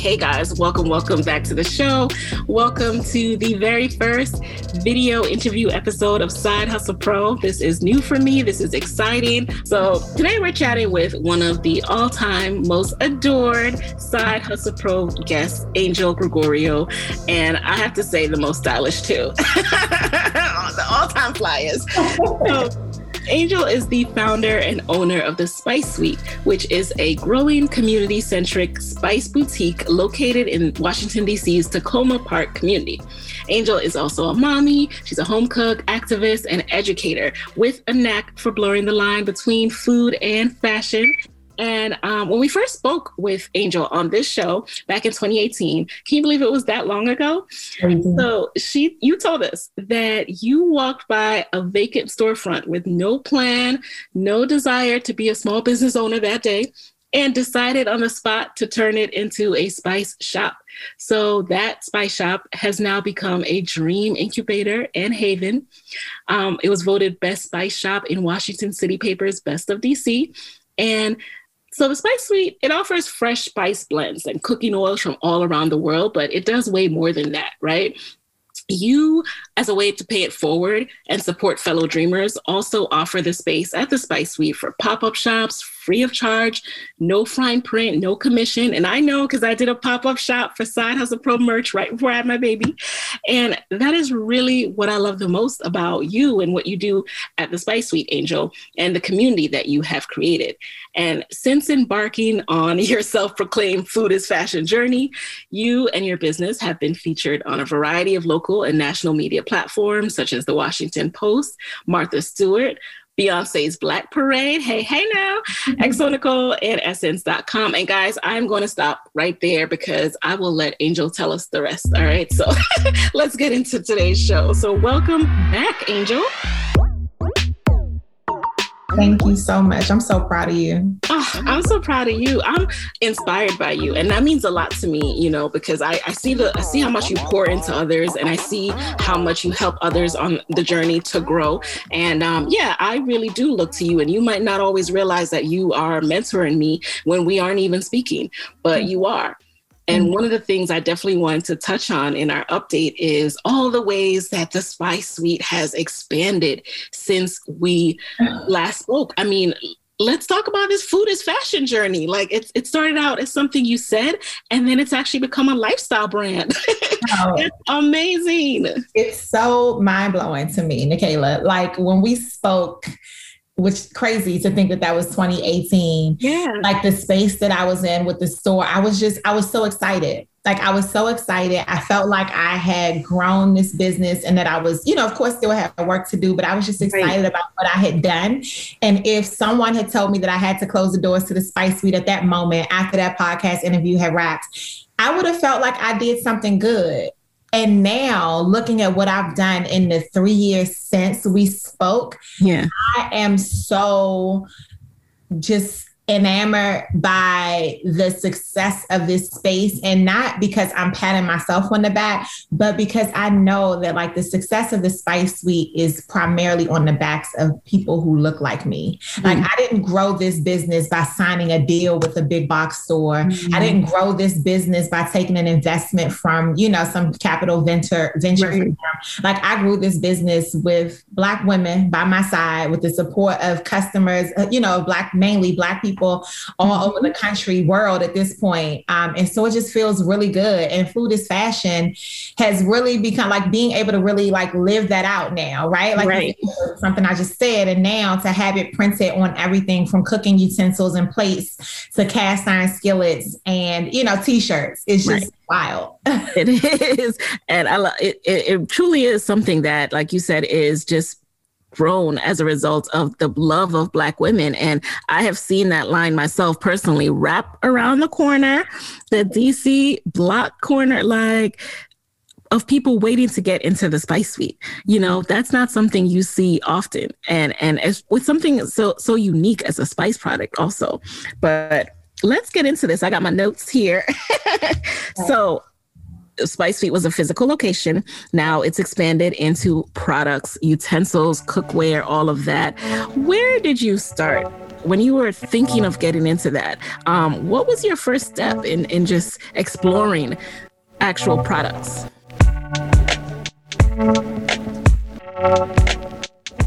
Hey guys, welcome, welcome back to the show. Welcome to the very first video interview episode of Side Hustle Pro. This is new for me, this is exciting. So, today we're chatting with one of the all time most adored Side Hustle Pro guests, Angel Gregorio. And I have to say, the most stylish too. the all time flyers. so, Angel is the founder and owner of the Spice Suite, which is a growing community centric spice boutique located in Washington, D.C.'s Takoma Park community. Angel is also a mommy, she's a home cook, activist, and educator with a knack for blurring the line between food and fashion. And um, when we first spoke with Angel on this show back in 2018, can you believe it was that long ago? Mm-hmm. So she, you told us that you walked by a vacant storefront with no plan, no desire to be a small business owner that day, and decided on the spot to turn it into a spice shop. So that spice shop has now become a dream incubator and haven. Um, it was voted best spice shop in Washington City Paper's Best of DC. And so the Spice Suite, it offers fresh spice blends and cooking oils from all around the world, but it does way more than that, right? You, as a way to pay it forward and support fellow dreamers, also offer the space at the Spice Suite for pop up shops, free of charge, no fine print, no commission. And I know because I did a pop up shop for Side Hustle Pro merch right before I had my baby. And that is really what I love the most about you and what you do at the Spice Suite, Angel, and the community that you have created. And since embarking on your self proclaimed food is fashion journey, you and your business have been featured on a variety of local and national media platforms such as the Washington Post, Martha Stewart, Beyonce's Black Parade. Hey, hey now, mm-hmm. xoNecole and Essence.com. And guys, I'm going to stop right there because I will let Angel tell us the rest. All right. So let's get into today's show. So, welcome back, Angel. Thank you so much. I'm so proud of you. Oh, I'm so proud of you. I'm inspired by you. And that means a lot to me, you know, because I, I see the I see how much you pour into others and I see how much you help others on the journey to grow. And um, yeah, I really do look to you. And you might not always realize that you are mentoring me when we aren't even speaking, but you are. And mm-hmm. one of the things I definitely wanted to touch on in our update is all the ways that the Spice Suite has expanded since we last spoke. I mean, let's talk about this food is fashion journey. Like it's it started out as something you said, and then it's actually become a lifestyle brand. Oh, it's amazing. It's so mind blowing to me, Nicaila. Like when we spoke which crazy to think that that was 2018. Yeah. Like the space that I was in with the store, I was just, I was so excited. Like I was so excited. I felt like I had grown this business and that I was, you know, of course, still had work to do, but I was just excited right. about what I had done. And if someone had told me that I had to close the doors to the Spice Suite at that moment after that podcast interview had wrapped, I would have felt like I did something good. And now looking at what I've done in the three years since we spoke, yeah, I am so just enamored by the success of this space and not because I'm patting myself on the back, but because I know that like the success of the Spice Suite is primarily on the backs of people who look like me. Mm-hmm. Like I didn't grow this business by signing a deal with a big box store. Mm-hmm. I didn't grow this business by taking an investment from, you know, some capital venture venture right. Like I grew this business with black women by my side with the support of customers, uh, you know, black mainly black people people all mm-hmm. over the country, world at this point. Um, and so it just feels really good. And food is fashion has really become like being able to really like live that out now, right? Like right. something I just said. And now to have it printed on everything from cooking utensils and plates to cast iron skillets and, you know, t-shirts. It's just right wild. it is, and I love it, it. It truly is something that, like you said, is just grown as a result of the love of Black women. And I have seen that line myself personally wrap around the corner, the DC block corner. Like of people waiting to get into the spice suite. You know, that's not something you see often. And and as with something so so unique as a spice product also. But let's get into this. I got my notes here. so Spice Suite was a physical location. Now it's expanded into products, utensils, cookware, all of that. Where did you start? When you were thinking of getting into that, um, what was your first step in, in just exploring actual products?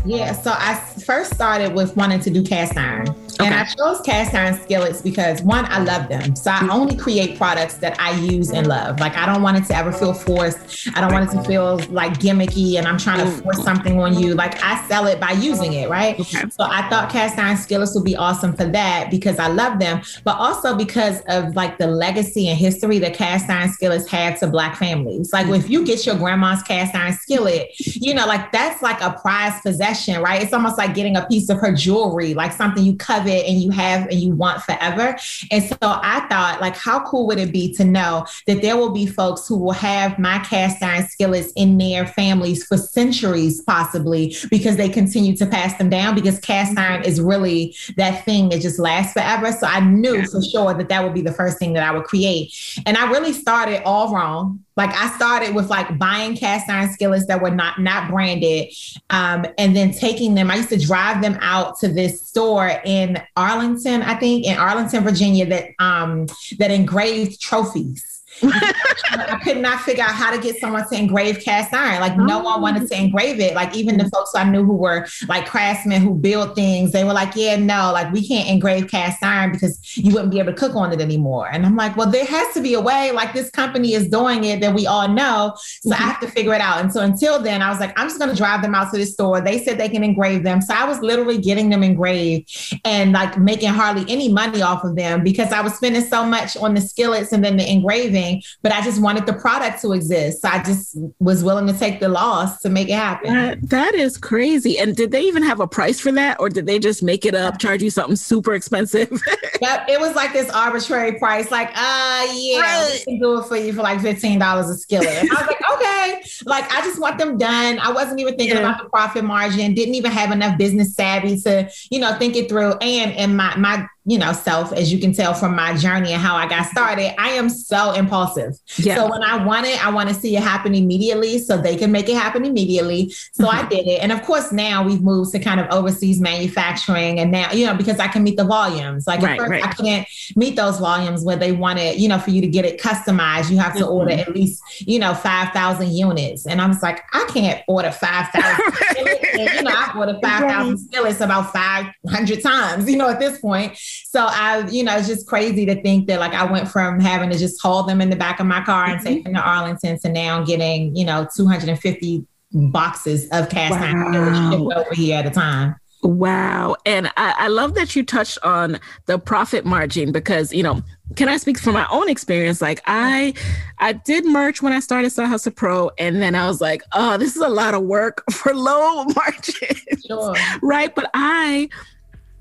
Yeah, so I first started with wanting to do cast iron. Okay. And I chose cast iron skillets because one, I love them. So I only create products that I use and love. Like I don't want it to ever feel forced. I don't want it to feel like gimmicky and I'm trying to force mm. something on you. Like I sell it by using it, right? Okay. So I thought cast iron skillets would be awesome for that because I love them, but also because of like the legacy and history that cast iron skillets had to black families. Like if you get your grandma's cast iron skillet, you know, like that's like a prized possession, right? It's almost like getting a piece of her jewelry, like something you covet and you have and you want forever. And so I thought, like, how cool would it be to know that there will be folks who will have my cast iron skillets in their families for centuries, possibly, because they continue to pass them down because cast iron is really that thing that just lasts forever. So I knew for sure that that would be the first thing that I would create. And I really started all wrong like I started with like buying cast iron skillets that were not not branded, um, and then taking them. I used to drive them out to this store in Arlington, I think, in Arlington, Virginia, that um, that engraved trophies. I could not figure out how to get someone to engrave cast iron. Like no one wanted to engrave it. Like even the folks I knew who were like craftsmen who build things, they were like, yeah, no, like we can't engrave cast iron because you wouldn't be able to cook on it anymore. And I'm like, well, there has to be a way. Like this company is doing it that we all know. So mm-hmm. I have to figure it out. And so until then, I was like, I'm just going to drive them out to the store. They said they can engrave them. So I was literally getting them engraved and like making hardly any money off of them because I was spending so much on the skillets and then the engraving but I just wanted the product to exist. So I just was willing to take the loss to make it happen. that, that is crazy. And did they even have a price for that? Or did they just make it up, charge you something super expensive? yep. It was like this arbitrary price, like, uh, yeah, right. we can do it for you for like $15 a skillet. And I was like, okay. Like, I just want them done. I wasn't even thinking yeah. about the profit margin, didn't even have enough business savvy to, you know, think it through. And, and my, my, you know, self, as you can tell from my journey and how I got started, I am so impulsive. Yeah. So when I want it, I want to see it happen immediately so they can make it happen immediately. So mm-hmm. I did it. And of course, now we've moved to kind of overseas manufacturing. And now, you know, because I can meet the volumes. Like right, at first, right. I couldn't meet those volumes where they wanted, you know, for you to get it customized, you have to mm-hmm. order at least, you know, 5,000 units. And I was like, I can't order 5,000 you know, I've ordered 5,000 skillets about 500 times, you know, at this point. So I, you know, it's just crazy to think that like I went from having to just haul them in the back of my car and mm-hmm. take them to Arlington to now getting, you know, 250 boxes of cast iron wow. over here at a time. Wow. And I, I, love that you touched on the profit margin because, you know, can I speak from my own experience? Like I I did merch when I started Side Hustle Pro, and then I was like, oh, this is a lot of work for low margins. Sure. right. But I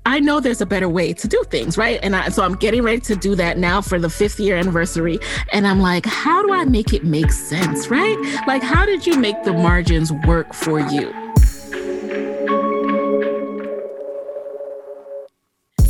I know there's a better way to do things, right? And I, so I'm getting ready to do that now for the fifth year anniversary. And I'm like, how do I make it make sense, right? Like, how did you make the margins work for you?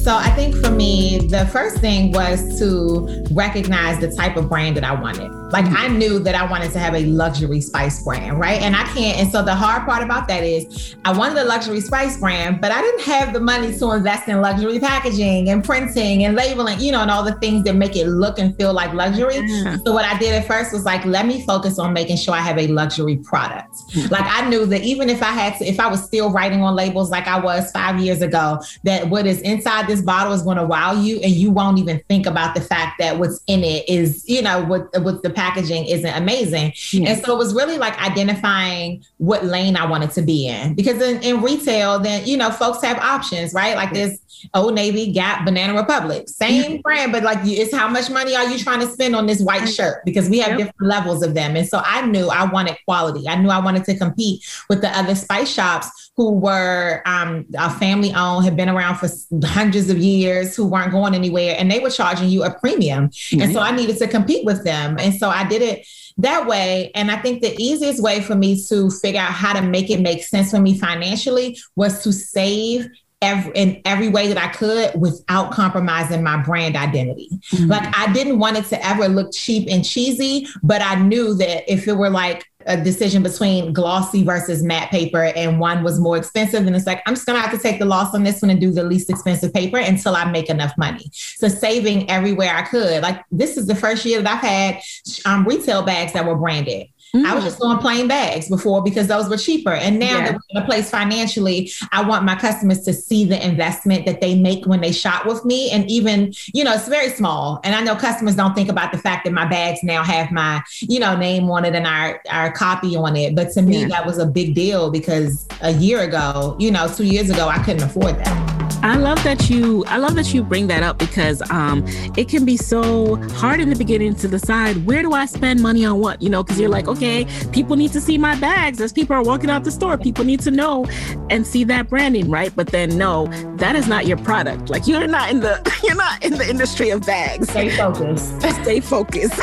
So I think for me, the first thing was to recognize the type of brand that I wanted. Like I knew that I wanted to have a luxury spice brand, right? And I can't. And so the hard part about that is I wanted a luxury spice brand, but I didn't have the money to invest in luxury packaging and printing and labeling, you know, and all the things that make it look and feel like luxury. Yeah. So what I did at first was like, let me focus on making sure I have a luxury product. Mm-hmm. Like I knew that even if I had to, if I was still writing on labels like I was five years ago, that what is inside this bottle is going to wow you, and you won't even think about the fact that what's in it is, you know, what what the packaging isn't amazing. And so it was really like identifying what lane I wanted to be in. Because in, in retail, then, you know, folks have options, right? Like this Old Navy, Gap, Banana Republic, same brand, but like it's how much money are you trying to spend on this white shirt? Because we have yep. different levels of them. And so I knew I wanted quality. I knew I wanted to compete with the other spice shops who were um, family owned, had been around for hundreds of years, who weren't going anywhere, and they were charging you a premium. Mm-hmm. And so I needed to compete with them. And so I did it that way, and I think the easiest way for me to figure out how to make it make sense for me financially was to save every, in every way that I could without compromising my brand identity. Mm-hmm. Like I didn't want it to ever look cheap and cheesy, but I knew that if it were like a decision between glossy versus matte paper and one was more expensive and it's like i'm just gonna have to take the loss on this one and do the least expensive paper until i make enough money so saving everywhere i could like this is the first year that i've had um, retail bags that were branded Mm-hmm. I was just doing plain bags before because those were cheaper. And now yeah. that we're in a place financially, I want my customers to see the investment that they make when they shop with me. And even, you know, it's very small. And I know customers don't think about the fact that my bags now have my, you know, name on it and our, our copy on it. But to me, yeah. that was a big deal because a year ago, you know, two years ago, I couldn't afford that. I love that you I love that you bring that up because um it can be so hard in the beginning to decide where do I spend money on what, you know, because you're like, okay, people need to see my bags as people are walking out the store. People need to know and see that branding, right? But then no, that is not your product. Like you're not in the you're not in the industry of bags. Stay focused. Stay focused.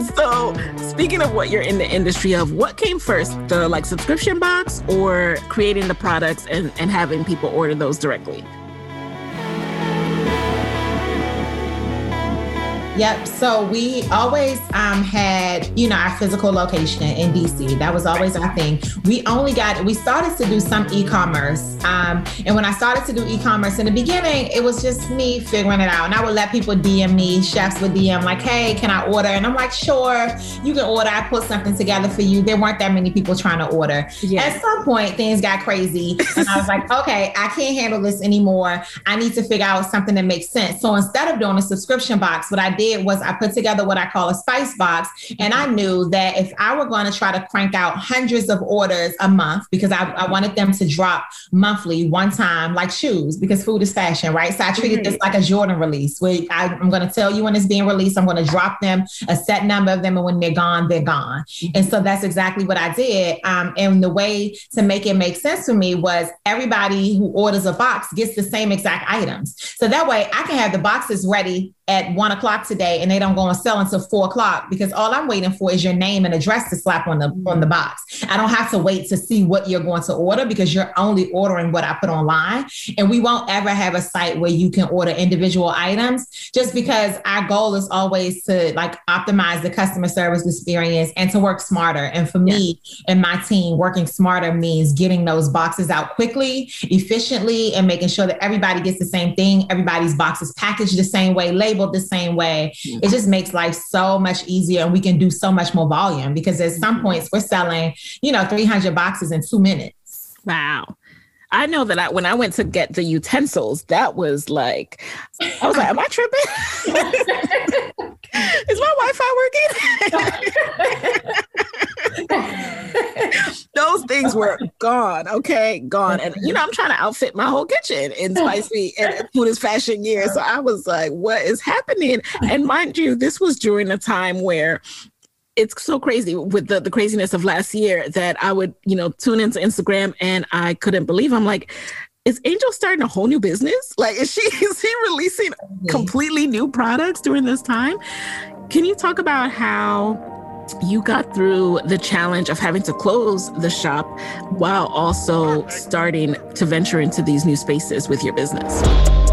so speaking of what you're in the industry of, what came first? The like subscription box or creating the products and, and having people order those directly? Yep. So we always um, had, you know, our physical location in DC. That was always our thing. We only got, we started to do some e commerce. Um, and when I started to do e commerce in the beginning, it was just me figuring it out. And I would let people DM me, chefs would DM, like, hey, can I order? And I'm like, sure, you can order. I put something together for you. There weren't that many people trying to order. Yeah. At some point, things got crazy. And I was like, okay, I can't handle this anymore. I need to figure out something that makes sense. So instead of doing a subscription box, what I did was I put together what I call a spice box. And I knew that if I were going to try to crank out hundreds of orders a month, because I, I wanted them to drop monthly one time, like shoes, because food is fashion, right? So I treated mm-hmm. this like a Jordan release where I, am going to tell you when it's being released. I'm going to drop them a set number of them. And when they're gone, they're gone. Mm-hmm. And so that's exactly what I did. Um, and the way to make it make sense for me was everybody who orders a box gets the same exact items. So that way I can have the boxes ready at one o'clock today and they don't go on sale until four o'clock because all I'm waiting for is your name and address to slap on the mm-hmm. on the box. I don't have to wait to see what you're going to order because you're only ordering what I put online. And we won't ever have a site where you can order individual items just because our goal is always to like optimize the customer service experience and to work smarter. And for me and my team, working smarter means getting those boxes out quickly, efficiently, and making sure that everybody gets the same thing. Everybody's box is packaged the same way, labeled labeled the same way, mm-hmm. it just makes life so much easier and we can do so much more volume because at some mm-hmm. points we're selling, you know, 300 boxes in two minutes. Wow. I know that I, when I went to get the utensils, that was like, I was like, am I tripping? Is my Wi-Fi working? Those things were gone. Okay, gone. And you know, I'm trying to outfit my whole kitchen in spicy and food is fashion year. So I was like, what is happening? And mind you, this was during a time where it's so crazy with the, the craziness of last year that I would, you know, tune into Instagram and I couldn't believe I'm like, is Angel starting a whole new business? Like, is she is he releasing mm-hmm. completely new products during this time? Can you talk about how you got through the challenge of having to close the shop while also starting to venture into these new spaces with your business?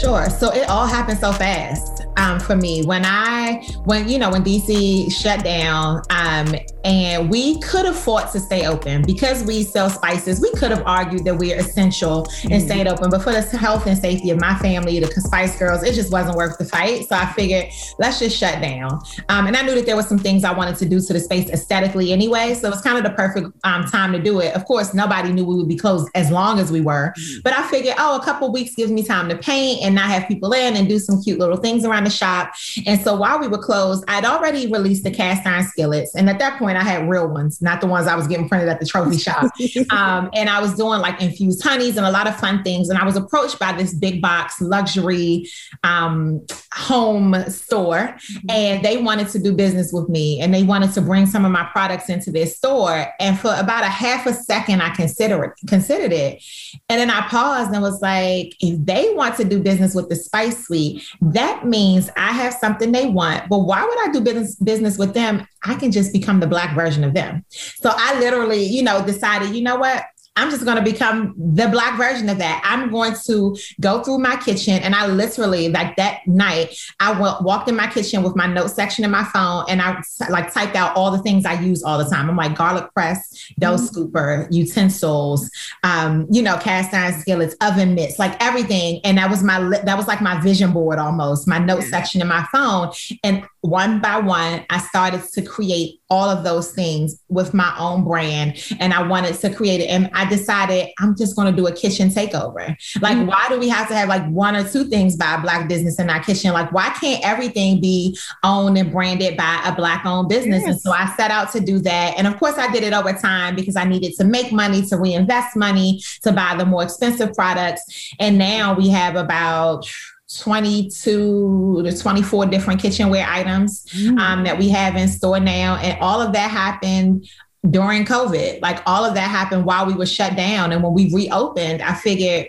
Sure. So it all happened so fast um, for me when I when you know when DC shut down um, and we could have fought to stay open because we sell spices. We could have argued that we're essential and mm-hmm. stayed open, but for the health and safety of my family, the Spice Girls, it just wasn't worth the fight. So I figured let's just shut down. Um, and I knew that there were some things I wanted to do to the space aesthetically anyway. So it was kind of the perfect um, time to do it. Of course, nobody knew we would be closed as long as we were, mm-hmm. but I figured, oh, a couple weeks gives me time to paint and not have people in and do some cute little things around the shop. And so while we were closed, I'd already released the cast iron skillets. And at that point, I had real ones, not the ones I was getting printed at the trophy shop. Um, and I was doing like infused honeys and a lot of fun things. And I was approached by this big box luxury um, home store, mm-hmm. and they wanted to do business with me and they wanted to bring some of my products into their store. And for about a half a second, I considered it, considered it. And then I paused and was like, if they want to do business with the Spice Suite, that means I have something they want. But why would I do business business with them? I can just become the black version of them. So I literally, you know, decided, you know what? I'm just going to become the black version of that. I'm going to go through my kitchen and I literally like that night I went, walked in my kitchen with my note section in my phone and I like typed out all the things I use all the time. I'm like garlic press, dough mm-hmm. scooper, utensils, um, you know, cast iron skillets, oven mitts, like everything. And that was my that was like my vision board almost, my note section in my phone. And one by one, I started to create all of those things with my own brand and I wanted to create it. And I decided I'm just going to do a kitchen takeover. Like, mm-hmm. why do we have to have like one or two things by a Black business in our kitchen? Like, why can't everything be owned and branded by a Black owned business? Yes. And so I set out to do that. And of course, I did it over time because I needed to make money, to reinvest money, to buy the more expensive products. And now we have about 22 to 24 different kitchenware items mm. um, that we have in store now. And all of that happened during COVID. Like all of that happened while we were shut down. And when we reopened, I figured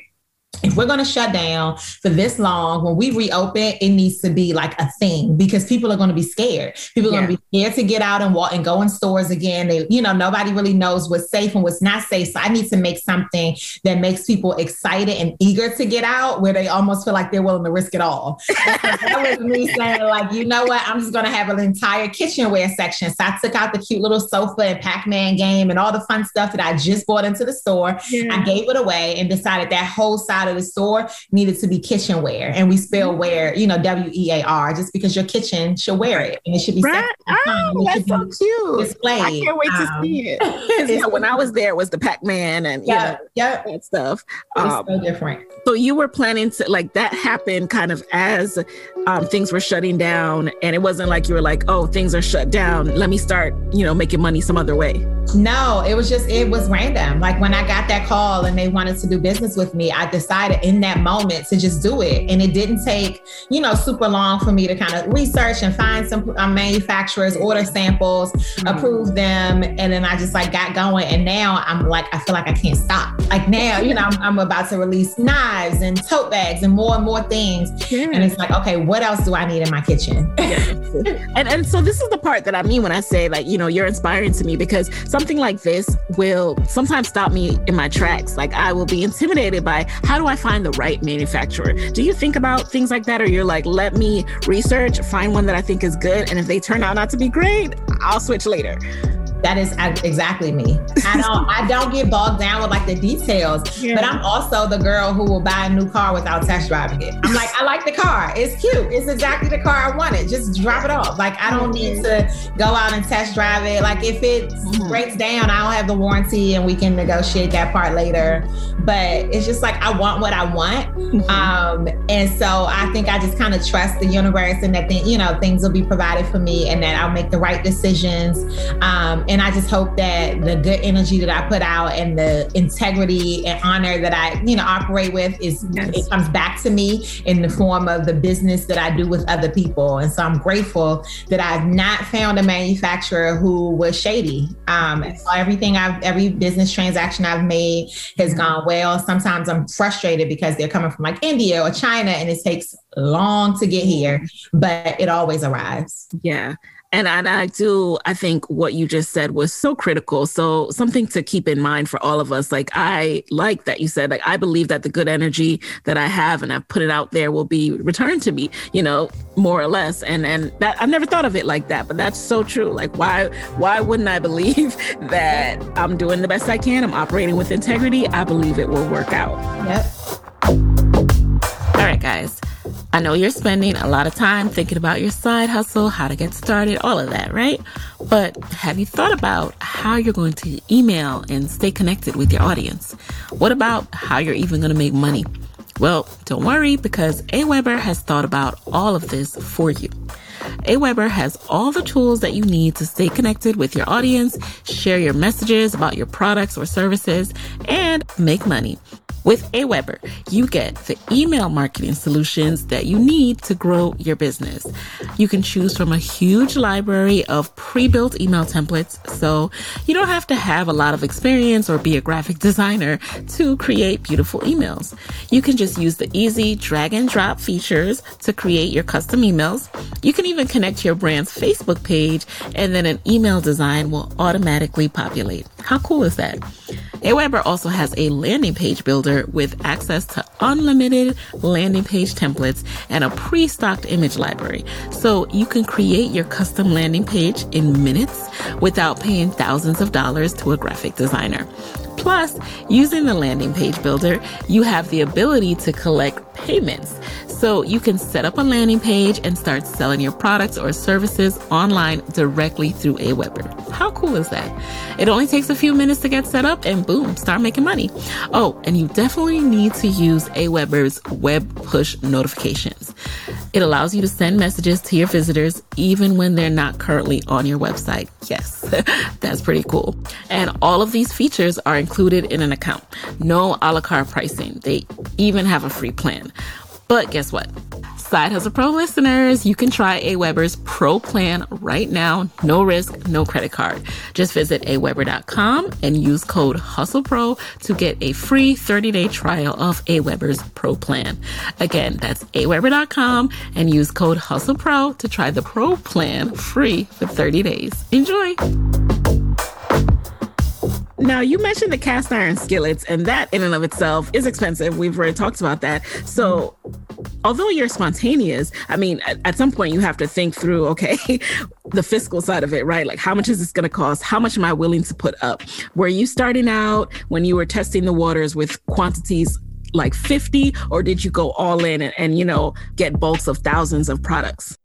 if we're going to shut down for this long, when we reopen, it needs to be like a thing because people are going to be scared. People are yeah. going to be scared to get out and walk and go in stores again. They, you know, nobody really knows what's safe and what's not safe. So I need to make something that makes people excited and eager to get out, where they almost feel like they're willing to risk it all. that was me saying, like, you know what? I'm just going to have an entire kitchenware section. So I took out the cute little sofa and Pac-Man game and all the fun stuff that I just bought into the store. Yeah. I gave it away and decided that whole side of the store needed to be kitchenware. And we spell wear, you know, W E A R, just because your kitchen should wear it and it should be right. Oh, that's so cute. Displayed. I can't wait um, to see it. yeah, when I was there, it was the Pac Man and yeah, yeah, that stuff. Um, so different. So you were planning to like that happened kind of as um, things were shutting down, and it wasn't like you were like, oh, things are shut down. Let me start, you know, making money some other way. No, it was just it was random. Like when I got that call and they wanted to do business with me, I decided in that moment to just do it. And it didn't take, you know, super long for me to kind of research and find some um, manufacturers, order samples, mm-hmm. approve them, and then I just like got going. And now I'm like, I feel like I can't stop. Like now, you know, I'm, I'm about to release knives and tote bags and more and more things. Yeah. And it's like, okay, what else do I need in my kitchen? and and so this is the part that I mean when I say like, you know, you're inspiring to me because something like this will sometimes stop me in my tracks. Like I will be intimidated by how do I find the right manufacturer? Do you think about things like that or you're like, let me research, find one that I think is good and if they turn out not to be great, I'll switch later. That is exactly me. I don't I don't get bogged down with like the details, yeah. but I'm also the girl who will buy a new car without test driving it. I'm like, I like the car. It's cute. It's exactly the car I wanted. Just drop it off. Like I don't need to go out and test drive it. Like if it mm-hmm. breaks down, I don't have the warranty and we can negotiate that part later. But it's just like I want what I want. Mm-hmm. Um, and so I think I just kind of trust the universe and that you know, things will be provided for me and that I'll make the right decisions. Um, and I just hope that the good energy that I put out and the integrity and honor that I, you know, operate with is yes. it comes back to me in the form of the business that I do with other people. And so I'm grateful that I've not found a manufacturer who was shady. Um, yes. everything I've, every business transaction I've made has gone well. Sometimes I'm frustrated because they're coming from like India or China and it takes long to get here, but it always arrives. Yeah. And I, I, do, I think what you just said was so critical. So, something to keep in mind for all of us. Like, I like that you said, like, I believe that the good energy that I have and I've put it out there will be returned to me, you know, more or less. And, and that I've never thought of it like that, but that's so true. Like, why, why wouldn't I believe that I'm doing the best I can? I'm operating with integrity. I believe it will work out. Yep. All right, guys. I know you're spending a lot of time thinking about your side hustle, how to get started, all of that, right? But have you thought about how you're going to email and stay connected with your audience? What about how you're even going to make money? Well, don't worry because Aweber has thought about all of this for you. Aweber has all the tools that you need to stay connected with your audience, share your messages about your products or services, and make money. With Aweber, you get the email marketing solutions that you need to grow your business. You can choose from a huge library of pre-built email templates, so you don't have to have a lot of experience or be a graphic designer to create beautiful emails. You can just use the easy drag and drop features to create your custom emails. You can even connect to your brand's Facebook page and then an email design will automatically populate. How cool is that? Aweber also has a landing page builder with access to unlimited landing page templates and a pre-stocked image library. So you can create your custom landing page in minutes without paying thousands of dollars to a graphic designer. Plus, using the landing page builder, you have the ability to collect payments. So you can set up a landing page and start selling your products or services online directly through Aweber. How cool is that? It only takes a few minutes to get set up and boom, start making money. Oh, and you definitely need to use Aweber's web push notifications. It allows you to send messages to your visitors even when they're not currently on your website. Yes, that's pretty cool. And all of these features are included in an account. No a la carte pricing. They even have a free plan. But guess what? Side Hustle Pro listeners, you can try Aweber's Pro plan right now. No risk, no credit card. Just visit aweber.com and use code HustlePro to get a free 30-day trial of Aweber's Pro plan. Again, that's aweber.com and use code HustlePro to try the Pro plan free for 30 days. Enjoy! Now, you mentioned the cast iron skillets, and that in and of itself is expensive. We've already talked about that. So, although you're spontaneous, I mean, at, at some point you have to think through, okay, the fiscal side of it, right? Like, how much is this going to cost? How much am I willing to put up? Were you starting out when you were testing the waters with quantities like 50, or did you go all in and, and you know, get bulks of thousands of products?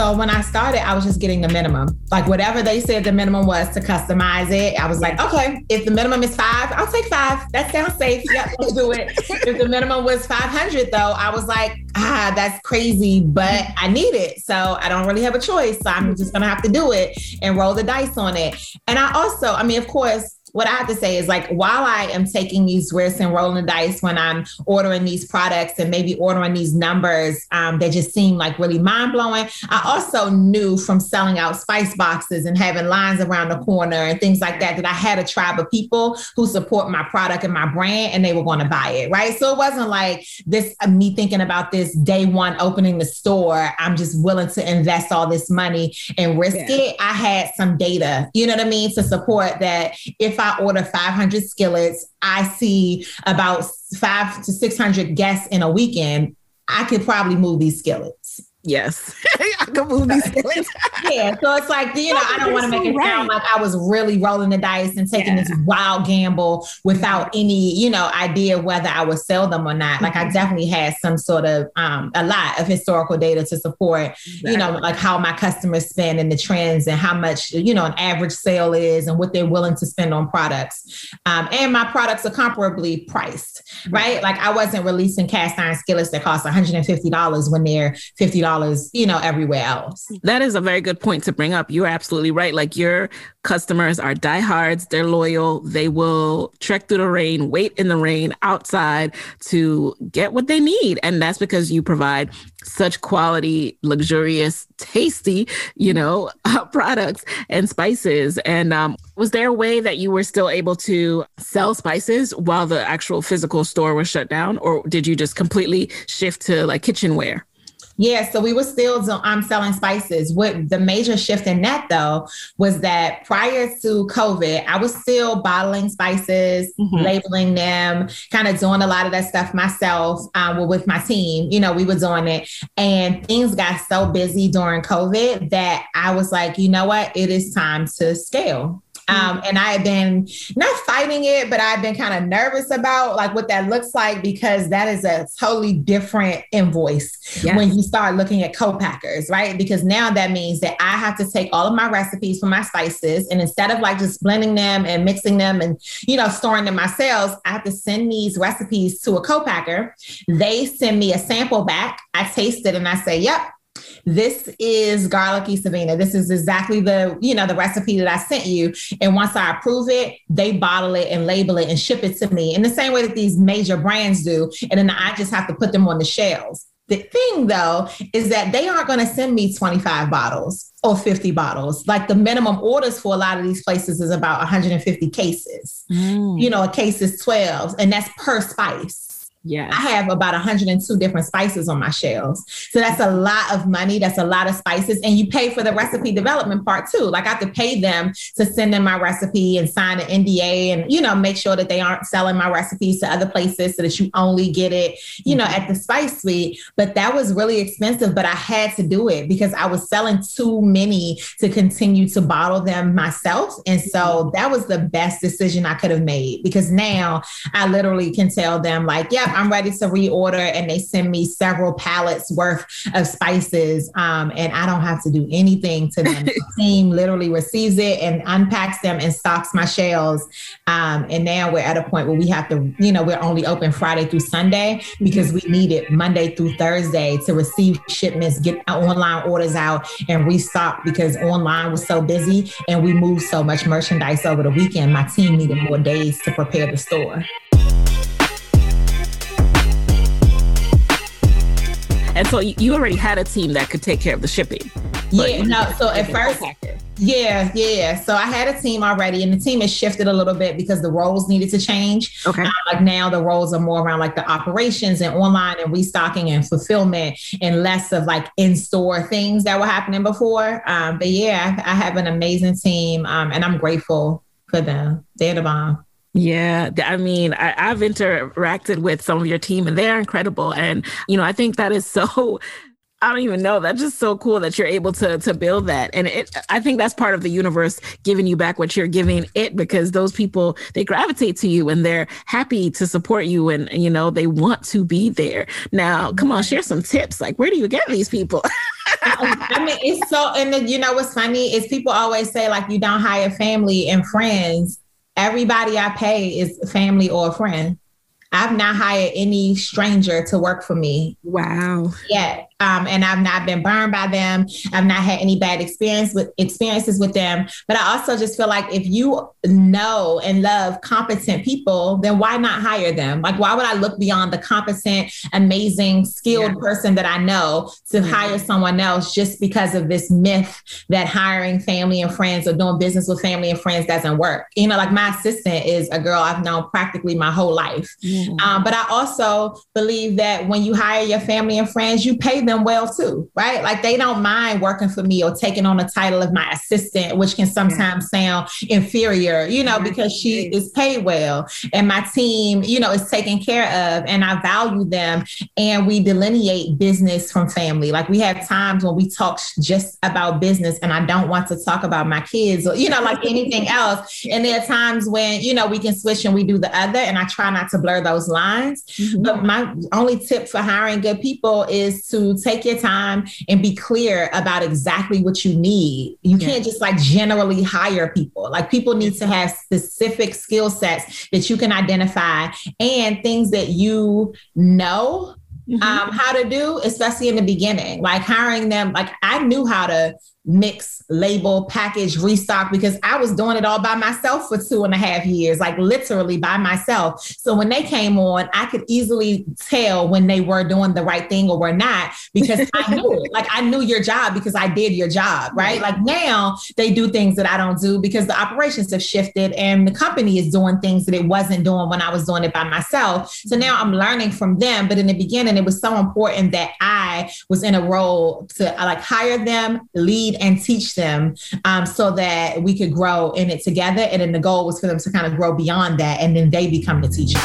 So when I started, I was just getting the minimum. Like whatever they said the minimum was to customize it, I was like, okay, if the minimum is five, I'll take five. That sounds safe. Yep, let's do it. if the minimum was 500 though, I was like, ah, that's crazy, but I need it. So I don't really have a choice. So I'm just going to have to do it and roll the dice on it. And I also, I mean, of course, what I have to say is like while I am taking these risks and rolling the dice when I'm ordering these products and maybe ordering these numbers um, that just seem like really mind blowing, I also knew from selling out spice boxes and having lines around the corner and things like that that I had a tribe of people who support my product and my brand and they were going to buy it, right? So it wasn't like this uh, me thinking about this day one opening the store. I'm just willing to invest all this money and risk yeah. it. I had some data, you know what I mean, to support that if I order 500 skillets, I see about five to 600 guests in a weekend, I could probably move these skillets. Yes, I move yeah, so it's like you know, I don't want to make it right. sound like I was really rolling the dice and taking yeah. this wild gamble without any you know idea whether I would sell them or not. Like I mm-hmm. definitely had some sort of um, a lot of historical data to support exactly. you know like how my customers spend and the trends and how much you know an average sale is and what they're willing to spend on products. Um, and my products are comparably priced, right? Like I wasn't releasing cast iron skillets that cost 150 dollars when they're 50 dollars, you know, everywhere else. That is a very good point to bring up. You're absolutely right. Like your customers are diehards, they're loyal, they will trek through the rain, wait in the rain outside to get what they need. And that's because you provide such quality, luxurious, tasty, you know, uh, products and spices. And um, was there a way that you were still able to sell spices while the actual physical store was shut down? Or did you just completely shift to like kitchenware? Yeah, so we were still um, selling spices. What the major shift in that though was that prior to COVID, I was still bottling spices, mm-hmm. labeling them, kind of doing a lot of that stuff myself um, with my team. You know, we were doing it, and things got so busy during COVID that I was like, you know what, it is time to scale. Um, and I had been not fighting it, but I've been kind of nervous about like what that looks like because that is a totally different invoice yes. when you start looking at co-packers, right? Because now that means that I have to take all of my recipes for my spices and instead of like just blending them and mixing them and you know storing them myself, I have to send these recipes to a co-packer. They send me a sample back. I taste it and I say, "Yep, this is garlicky Savina. This is exactly the, you know, the recipe that I sent you. And once I approve it, they bottle it and label it and ship it to me in the same way that these major brands do. And then I just have to put them on the shelves. The thing though is that they aren't going to send me 25 bottles or 50 bottles. Like the minimum orders for a lot of these places is about 150 cases. Mm. You know, a case is 12 and that's per spice. Yeah. I have about 102 different spices on my shelves. So that's a lot of money. That's a lot of spices. And you pay for the recipe development part too. Like I have to pay them to send in my recipe and sign an NDA and, you know, make sure that they aren't selling my recipes to other places so that you only get it, you know, mm-hmm. at the spice suite. But that was really expensive, but I had to do it because I was selling too many to continue to bottle them myself. And so mm-hmm. that was the best decision I could have made because now I literally can tell them, like, yeah, I'm ready to reorder. And they send me several pallets worth of spices. Um, and I don't have to do anything to them. the team literally receives it and unpacks them and stocks my shelves. Um, and now we're at a point where we have to, you know, we're only open Friday through Sunday because we need it Monday through Thursday to receive shipments, get online orders out, and restock because online was so busy and we moved so much merchandise over the weekend. My team needed more days to prepare the store. And so you already had a team that could take care of the shipping. Yeah, no. So at first, yeah, yeah. So I had a team already, and the team has shifted a little bit because the roles needed to change. Okay. Uh, like now, the roles are more around like the operations and online and restocking and fulfillment, and less of like in store things that were happening before. Um, but yeah, I, I, have an amazing team, um, and I'm grateful for them. They're the bomb. Yeah, I mean, I, have interacted with some of your team and they're incredible. And, you know, I think that is so I don't even know. That's just so cool that you're able to to build that. And it I think that's part of the universe giving you back what you're giving it because those people they gravitate to you and they're happy to support you and you know they want to be there. Now, come on, share some tips. Like where do you get these people? Oh, I mean, it's so and then, you know what's funny is people always say like you don't hire family and friends everybody I pay is family or a friend. I've not hired any stranger to work for me. Wow. Yet. Um, and I've not been burned by them. I've not had any bad experience with experiences with them. But I also just feel like if you know and love competent people, then why not hire them? Like, why would I look beyond the competent, amazing, skilled yeah. person that I know to hire someone else just because of this myth that hiring family and friends or doing business with family and friends doesn't work? You know, like my assistant is a girl I've known practically my whole life. Mm-hmm. Um, but I also believe that when you hire your family and friends, you pay them them well too, right? Like they don't mind working for me or taking on the title of my assistant, which can sometimes yeah. sound inferior, you know, because she is paid well and my team, you know, is taken care of and I value them and we delineate business from family. Like we have times when we talk just about business and I don't want to talk about my kids or, you know, like anything else. And there are times when, you know, we can switch and we do the other and I try not to blur those lines. Mm-hmm. But my only tip for hiring good people is to take your time and be clear about exactly what you need. You yeah. can't just like generally hire people. Like people need to have specific skill sets that you can identify and things that you know mm-hmm. um, how to do, especially in the beginning. Like hiring them, like I knew how to mix, label, package, restock because I was doing it all by myself for two and a half years, like literally by myself. So when they came on, I could easily tell when they were doing the right thing or were not because I knew it. Like I knew your job because I did your job, right? Like now they do things that I don't do because the operations have shifted and the company is doing things that it wasn't doing when I was doing it by myself. So now I'm learning from them. But in the beginning, it was so important that I was in a role to like hire them, lead and teach them um, so that we could grow in it together. And then the goal was for them to kind of grow beyond that. And then they become the teacher.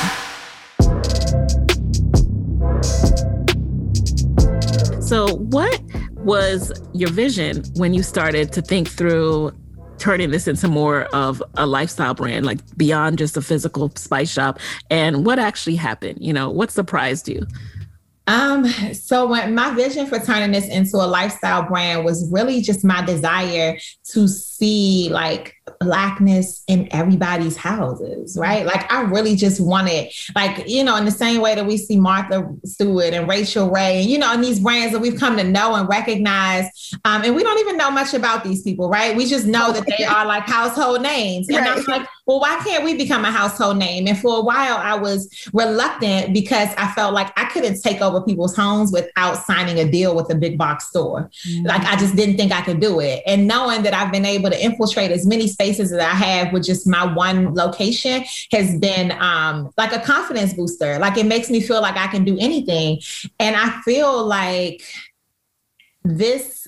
So, what was your vision when you started to think through turning this into more of a lifestyle brand, like beyond just a physical spice shop? And what actually happened? You know, what surprised you? Um, so when my vision for turning this into a lifestyle brand was really just my desire to see like blackness in everybody's houses, right? Like I really just wanted, like, you know, in the same way that we see Martha Stewart and Rachael Ray, and you know, in these brands that we've come to know and recognize. Um, and we don't even know much about these people, right? We just know that they are like household names. And right. I was like, well, why can't we become a household name? And for a while I was reluctant because I felt like I couldn't take over people's homes without signing a deal with a big box store. Mm-hmm. Like I just didn't think I could do it. And knowing that I've been able to infiltrate as many spaces that I have with just my one location has been um, like a confidence booster. Like it makes me feel like I can do anything. And I feel like this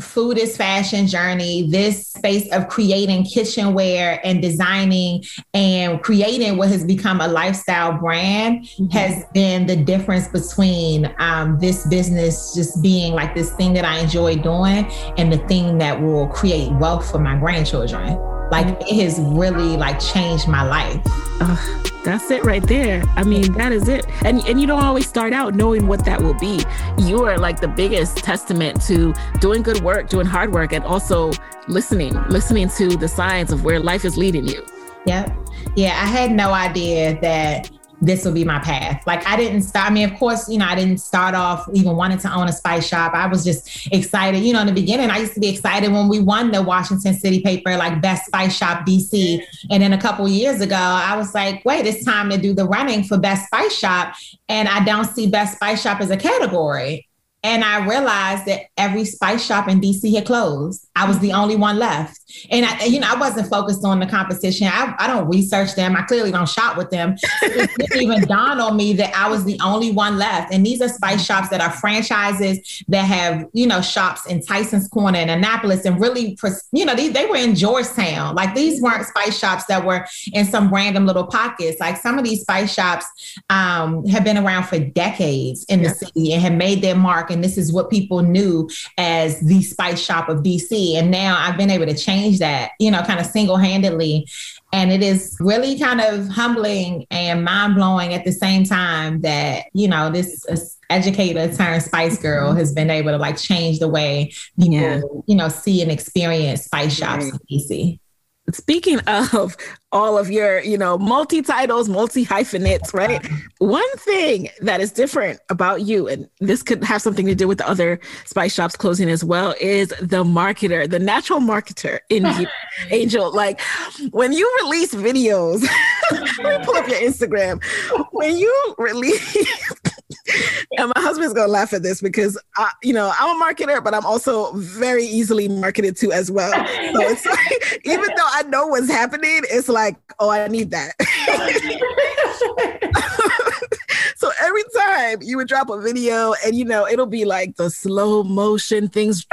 food is fashion journey, this space of creating kitchenware and designing and creating what has become a lifestyle brand mm-hmm. has been the difference between um, this business just being like this thing that I enjoy doing and the thing that will create wealth for my grandchildren. Like it has really like changed my life. Uh, that's it right there. I mean, that is it. And and you don't always start out knowing what that will be. You are like the biggest testament to doing good work, doing hard work, and also listening, listening to the signs of where life is leading you. Yep. Yeah, I had no idea that this will be my path. Like I didn't start. I mean, of course, you know, I didn't start off even wanting to own a spice shop. I was just excited. You know, in the beginning, I used to be excited when we won the Washington City paper, like Best Spice Shop DC. And then a couple years ago, I was like, wait, it's time to do the running for Best Spice Shop. And I don't see Best Spice Shop as a category. And I realized that every spice shop in DC had closed. I was the only one left. And I, you know, I wasn't focused on the competition. I, I don't research them. I clearly don't shop with them. it didn't even dawn on me that I was the only one left. And these are spice shops that are franchises that have, you know, shops in Tyson's Corner and Annapolis and really, you know, they, they were in Georgetown. Like these weren't spice shops that were in some random little pockets. Like some of these spice shops um, have been around for decades in yeah. the city and have made their mark. And this is what people knew as the spice shop of DC. And now I've been able to change change that, you know, kind of single handedly. And it is really kind of humbling and mind blowing at the same time that, you know, this educator turned spice girl mm-hmm. has been able to like change the way people, yeah. you know, see and experience spice shops right. in DC. Speaking of all of your, you know, multi titles, multi hyphenates, right? One thing that is different about you, and this could have something to do with the other spice shops closing as well, is the marketer, the natural marketer in you, Angel. Like when you release videos, let me pull up your Instagram. When you release and my husband's gonna laugh at this because I, you know I'm a marketer, but I'm also very easily marketed to as well. So it's like, even though I know what's happening, it's like, oh, I need that. so every time you would drop a video, and you know it'll be like the slow motion things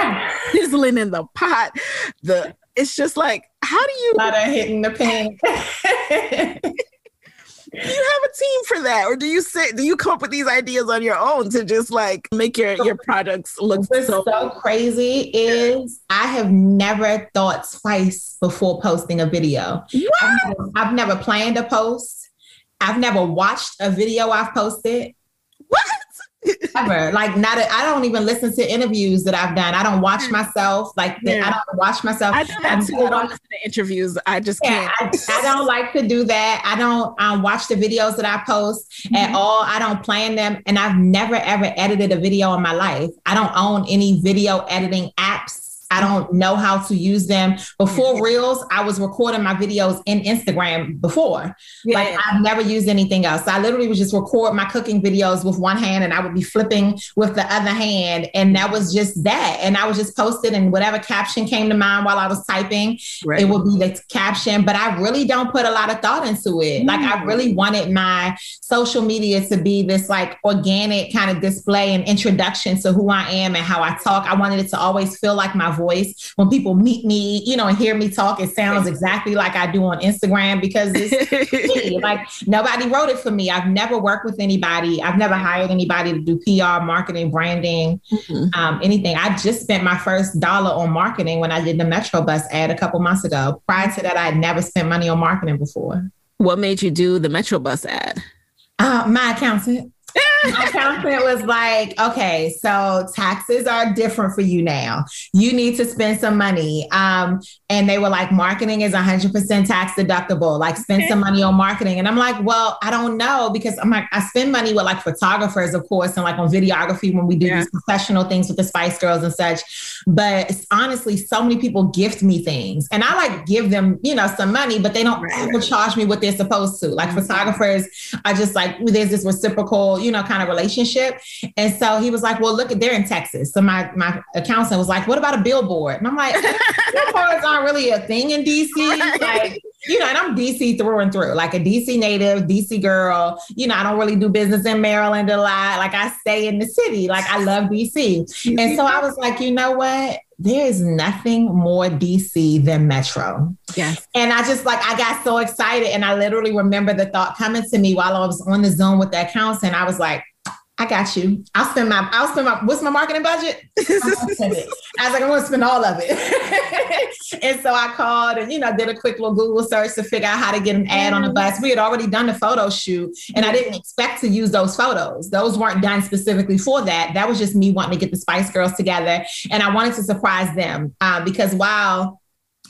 sizzling in the pot. The it's just like, how do you? Not hitting the pan you have a team for that or do you say do you come up with these ideas on your own to just like make your your products look What's so, so crazy is i have never thought twice before posting a video. I've never, I've never planned a post. I've never watched a video i've posted. what ever. Like not I don't even listen to interviews that I've done. I don't watch mm. myself. Like yeah. I don't watch myself. I do that too. I don't listen to interviews. I just yeah, can't. I, I, don't like to do that. I don't um, watch the videos that I post mm-hmm. at all. I don't plan them. And I've never ever edited a video in my life. I don't own any video editing apps I don't know how to use them. Before Reels, I was recording my videos in Instagram before. Yeah. Like I've never used anything else. So I literally would just record my cooking videos with one hand and I would be flipping with the other hand. And that was just that. And I was just posted and whatever caption came to mind while I was typing, right. it would be the caption. But I really don't put a lot of thought into it. Mm. Like I really wanted my social media to be this like organic kind of display and introduction to who I am and how I talk. I wanted it to always feel like my voice. When people meet me, you know, and hear me talk, it sounds exactly like I do on Instagram because it's me. Like nobody wrote it for me. I've never worked with anybody. I've never hired anybody to do PR, marketing, branding, mm-hmm. um, anything. I just spent my first dollar on marketing when I did the Metro Bus ad a couple months ago. Prior to that, I had never spent money on marketing before. What made you do the Metro Bus ad? Uh, my accountant. My accountant was like, okay, so taxes are different for you now. You need to spend some money. Um, and they were like, marketing is 100% tax deductible. Like, spend some money on marketing. And I'm like, well, I don't know because I'm like, I spend money with like photographers, of course, and like on videography when we do yeah. these professional things with the Spice Girls and such. But honestly, so many people gift me things, and I like give them, you know, some money, but they don't right. ever charge me what they're supposed to. Like mm-hmm. photographers are just like, there's this reciprocal, you know, kind of relationship. And so he was like, well, look, at they're in Texas. So my my accountant was like, what about a billboard? And I'm like, billboards aren't really a thing in DC. Right. Like, you know, and I'm DC through and through, like a DC native, DC girl. You know, I don't really do business in Maryland a lot. Like I stay in the city. Like I love DC. And so I was like, you know what? There is nothing more DC than Metro. Yes. And I just like I got so excited. And I literally remember the thought coming to me while I was on the Zoom with the accounts. And I was like, I got you. I'll spend my, I'll spend my, what's my marketing budget? I was like, I'm to spend all of it. and so I called and, you know, did a quick little Google search to figure out how to get an ad on the bus. We had already done the photo shoot and I didn't expect to use those photos. Those weren't done specifically for that. That was just me wanting to get the Spice Girls together. And I wanted to surprise them uh, because while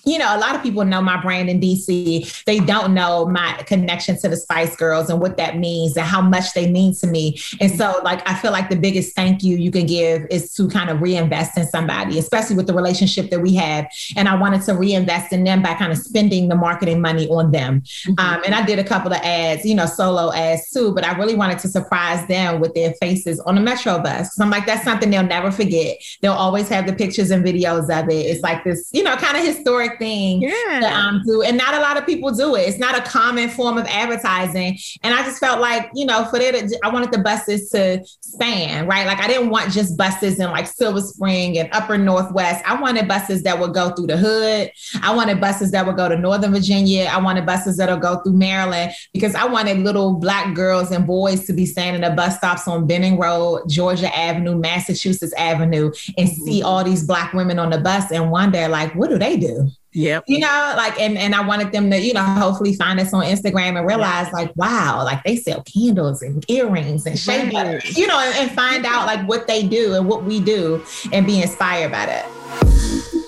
you know, a lot of people know my brand in DC. They don't know my connection to the Spice Girls and what that means and how much they mean to me. And so, like, I feel like the biggest thank you you can give is to kind of reinvest in somebody, especially with the relationship that we have. And I wanted to reinvest in them by kind of spending the marketing money on them. Mm-hmm. Um, and I did a couple of ads, you know, solo ads too, but I really wanted to surprise them with their faces on the Metro bus. So I'm like, that's something they'll never forget. They'll always have the pictures and videos of it. It's like this, you know, kind of historic thing yeah. to um, do. And not a lot of people do it. It's not a common form of advertising. And I just felt like, you know, for that, I wanted the buses to span, right? Like I didn't want just buses in like Silver Spring and Upper Northwest. I wanted buses that would go through the hood. I wanted buses that would go to Northern Virginia. I wanted buses that'll go through Maryland because I wanted little black girls and boys to be standing at bus stops on Benning Road, Georgia Avenue, Massachusetts Avenue, and mm-hmm. see all these black women on the bus and wonder, like, what do they do? Yep. You know, like, and, and I wanted them to, you know, hopefully find us on Instagram and realize, yeah. like, wow, like they sell candles and earrings and shea butter, you know, and, and find out like what they do and what we do and be inspired by that.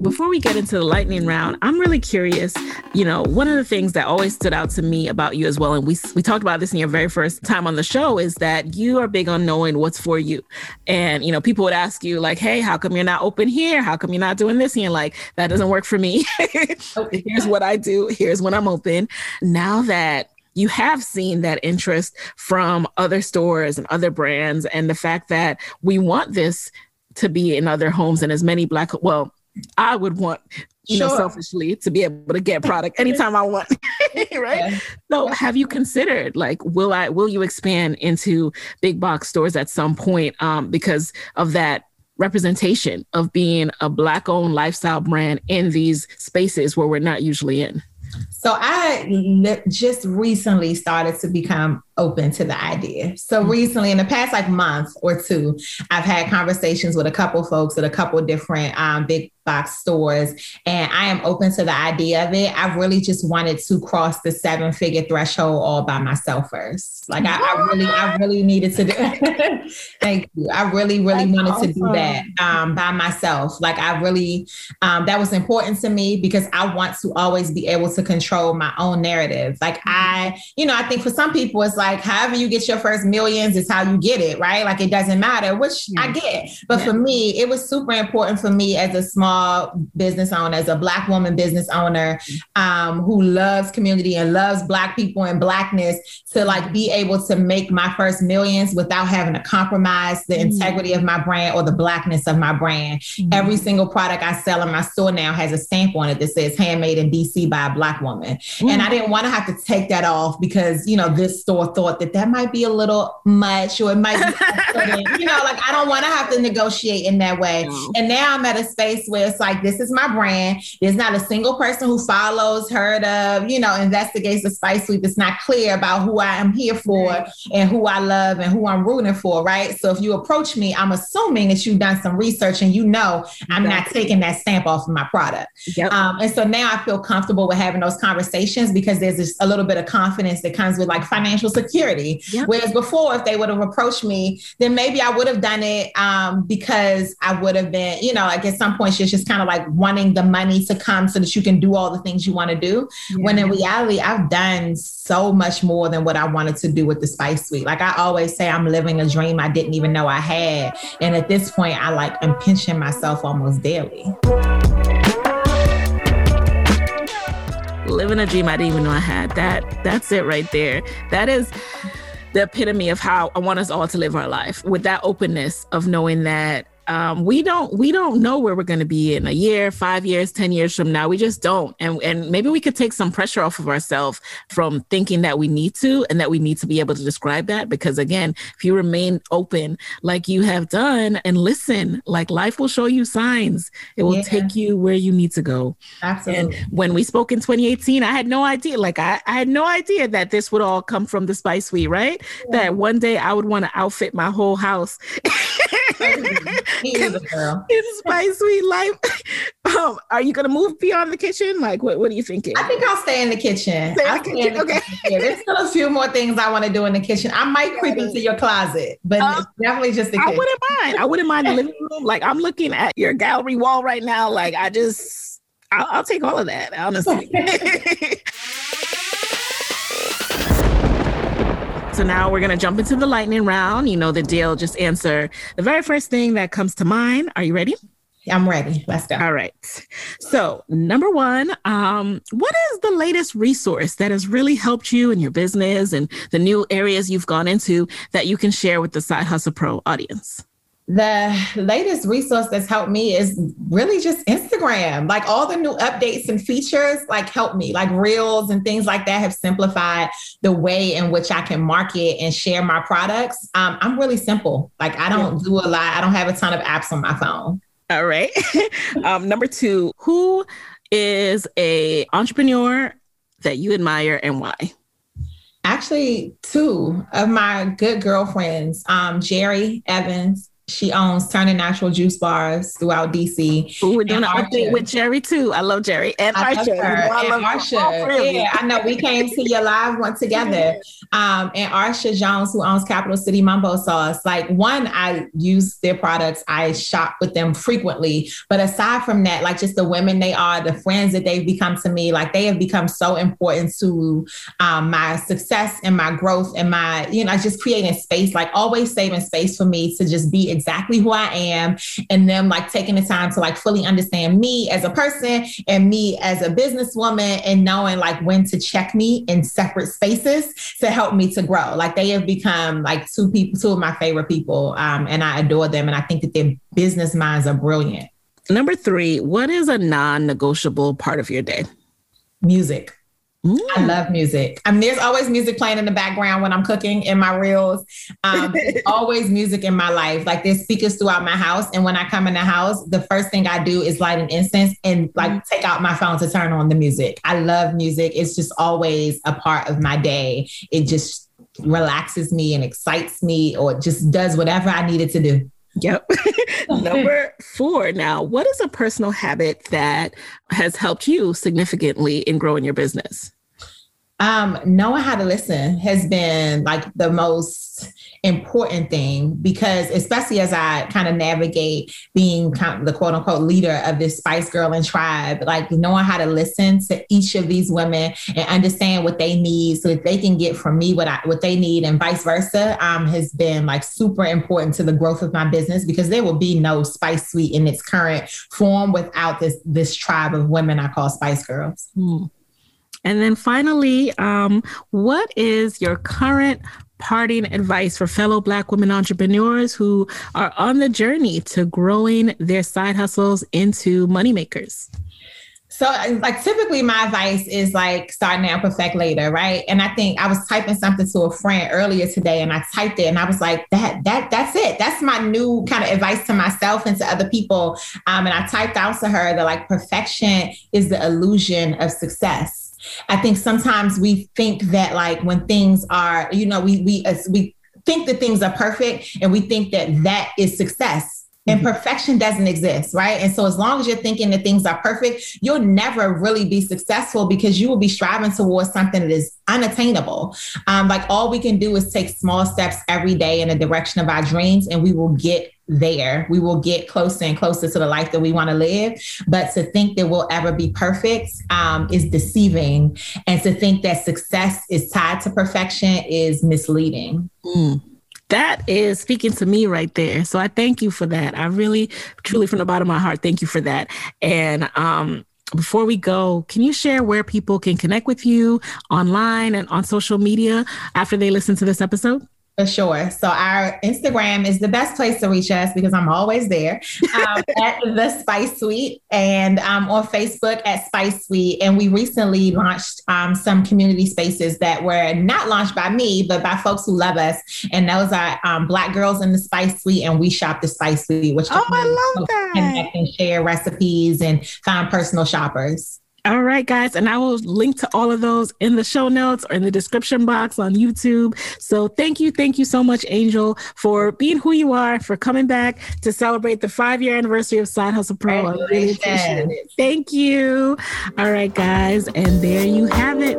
Before we get into the lightning round, I'm really curious. You know, one of the things that always stood out to me about you as well, and we we talked about this in your very first time on the show, is that you are big on knowing what's for you. And you know, people would ask you like, "Hey, how come you're not open here? How come you're not doing this?" And you're like, "That doesn't work for me. Here's what I do. Here's when I'm open." Now that you have seen that interest from other stores and other brands and the fact that we want this to be in other homes and as many black well I would want, you sure. know, selfishly to be able to get product anytime I want. right. Yeah. So have you considered like will I will you expand into big box stores at some point um, because of that representation of being a black owned lifestyle brand in these spaces where we're not usually in? So I just recently started to become open to the idea. So mm-hmm. recently, in the past like month or two, I've had conversations with a couple folks at a couple different um, big box stores, and I am open to the idea of it. I really just wanted to cross the seven figure threshold all by myself first. Like I, I really, I really needed to do. thank you. I really, really That's wanted awesome. to do that um, by myself. Like I really, um, that was important to me because I want to always be able to control my own narrative. Like I, you know, I think for some people it's like however you get your first millions is how you get it, right? Like it doesn't matter, which yeah. I get. But yeah. for me, it was super important for me as a small business owner, as a black woman business owner um, who loves community and loves black people and blackness to like be able to make my first millions without having to compromise the mm-hmm. integrity of my brand or the blackness of my brand. Mm-hmm. Every single product I sell in my store now has a stamp on it that says handmade in DC by a black woman. Mm-hmm. And I didn't want to have to take that off because, you know, this store thought that that might be a little much or it might be, you know, like I don't want to have to negotiate in that way. No. And now I'm at a space where it's like, this is my brand. There's not a single person who follows, heard of, you know, investigates the Spice Suite. that's not clear about who I am here for right. and who I love and who I'm rooting for, right? So if you approach me, I'm assuming that you've done some research and you know I'm not taking that stamp off of my product. Yep. Um, and so now I feel comfortable with having those conversations because there's a little bit of confidence that comes with like financial security. Yep. Whereas before, if they would have approached me, then maybe I would have done it um, because I would have been, you know, like at some point, it's just kind of like wanting the money to come so that you can do all the things you want to do. Yeah. When in reality, I've done so much more than what I wanted to do with the Spice Suite. Like I always say, I'm living a dream I didn't even know I had. And at this point, I like am pinching myself almost daily. Living a dream I didn't even know I had. That that's it right there. That is the epitome of how I want us all to live our life with that openness of knowing that um, we don't we don't know where we're going to be in a year, five years, ten years from now. We just don't, and and maybe we could take some pressure off of ourselves from thinking that we need to, and that we need to be able to describe that. Because again, if you remain open like you have done and listen, like life will show you signs. It will yeah. take you where you need to go. Absolutely. And when we spoke in 2018, I had no idea. Like I, I had no idea that this would all come from the Spice Suite, right? Yeah. That one day I would want to outfit my whole house. It's my sweet life. Um, are you gonna move beyond the kitchen? Like, what, what are you thinking? I think I'll stay in the kitchen. Stay in the kitchen. In the okay. Kitchen. There's still a few more things I want to do in the kitchen. I might creep into your closet, but um, definitely just the kitchen. I wouldn't mind. I wouldn't mind the living room. Like, I'm looking at your gallery wall right now. Like, I just, I'll, I'll take all of that, honestly. So now we're going to jump into the lightning round. You know the deal. Just answer the very first thing that comes to mind. Are you ready? I'm ready. Let's go. All right. So, number one, um, what is the latest resource that has really helped you in your business and the new areas you've gone into that you can share with the Side Hustle Pro audience? The latest resource that's helped me is really just Instagram. Like all the new updates and features, like help me. Like reels and things like that have simplified the way in which I can market and share my products. Um, I'm really simple. Like I don't do a lot. I don't have a ton of apps on my phone. All right. um, number two, who is a entrepreneur that you admire and why? Actually, two of my good girlfriends, um, Jerri Evans she owns Turning Natural Juice Bars throughout DC. Ooh, we're doing an update with Jerri too. I love Jerri and I Arsha. Love her. I love Arsha. Yeah, I know. We came to your live one together. Um, and Arsha Jones, who owns Capital City Mumbo Sauce. Like one, I use their products. I shop with them frequently. But aside from that, like just the women they are, the friends that they've become to me, like they have become so important to um, my success and my growth and my, you know, just creating space, like always saving space for me to just be exactly who I am and them like taking the time to like fully understand me as a person and me as a businesswoman and knowing like when to check me in separate spaces to help me to grow. Like they have become like two people, two of my favorite people. Um, and I adore them. And I think that their business minds are brilliant. Number three, what is a non negotiable part of your day? Music. Mm. I love music. I mean, there's always music playing in the background when I'm cooking in my reels. Um, always music in my life. Like there's speakers throughout my house. And when I come in the house, the first thing I do is light an incense and like mm. take out my phone to turn on the music. I love music. It's just always a part of my day. It just relaxes me and excites me or just does whatever I need it to do. Yep. Number four. Now, what is a personal habit that has helped you significantly in growing your business? Um, knowing how to listen has been like the most important thing because especially as I kind of navigate being the quote unquote leader of this Spice Girl and tribe, like knowing how to listen to each of these women and understand what they need so that they can get from me what I what they need and vice versa um, has been like super important to the growth of my business because there will be no Spice Suite in its current form without this this tribe of women I call Spice Girls. Hmm. And then finally, um, what is your current parting advice for fellow Black women entrepreneurs who are on the journey to growing their side hustles into moneymakers? So, like, typically my advice is like start now, perfect later, right? And I think I was typing something to a friend earlier today, and I typed it, and I was like, that that that's it. That's my new kind of advice to myself and to other people. Um, and I typed out to her that like perfection is the illusion of success. I think sometimes we think that like when things are, you know, we we we think that things are perfect, and we think that that is success and perfection doesn't exist, right? And so, as long as you're thinking that things are perfect, you'll never really be successful because you will be striving towards something that is unattainable. Um, like, all we can do is take small steps every day in the direction of our dreams, and we will get there. We will get closer and closer to the life that we want to live. But to think that we'll ever be perfect um, is deceiving. And to think that success is tied to perfection is misleading. Mm that is speaking to me right there. So I thank you for that. I really, truly, from the bottom of my heart, thank you for that. And um, before we go, can you share where people can connect with you online and on social media after they listen to this episode? For sure. So our Instagram is the best place to reach us because I'm always there um, at the Spice Suite and um, on Facebook at Spice Suite. And we recently launched um, some community spaces that were not launched by me, but by folks who love us. And those are um, Black Girls in the Spice Suite and We Shop the Spice Suite, which oh, I love that. connect and share recipes and find personal shoppers. All right, guys. And I will link to all of those in the show notes or in the description box on YouTube. So thank you. Thank you so much, Angel, for being who you are, for coming back to celebrate the five year anniversary of Side Hustle Pro. I really appreciate it. Thank you. All right, guys. And there you have it.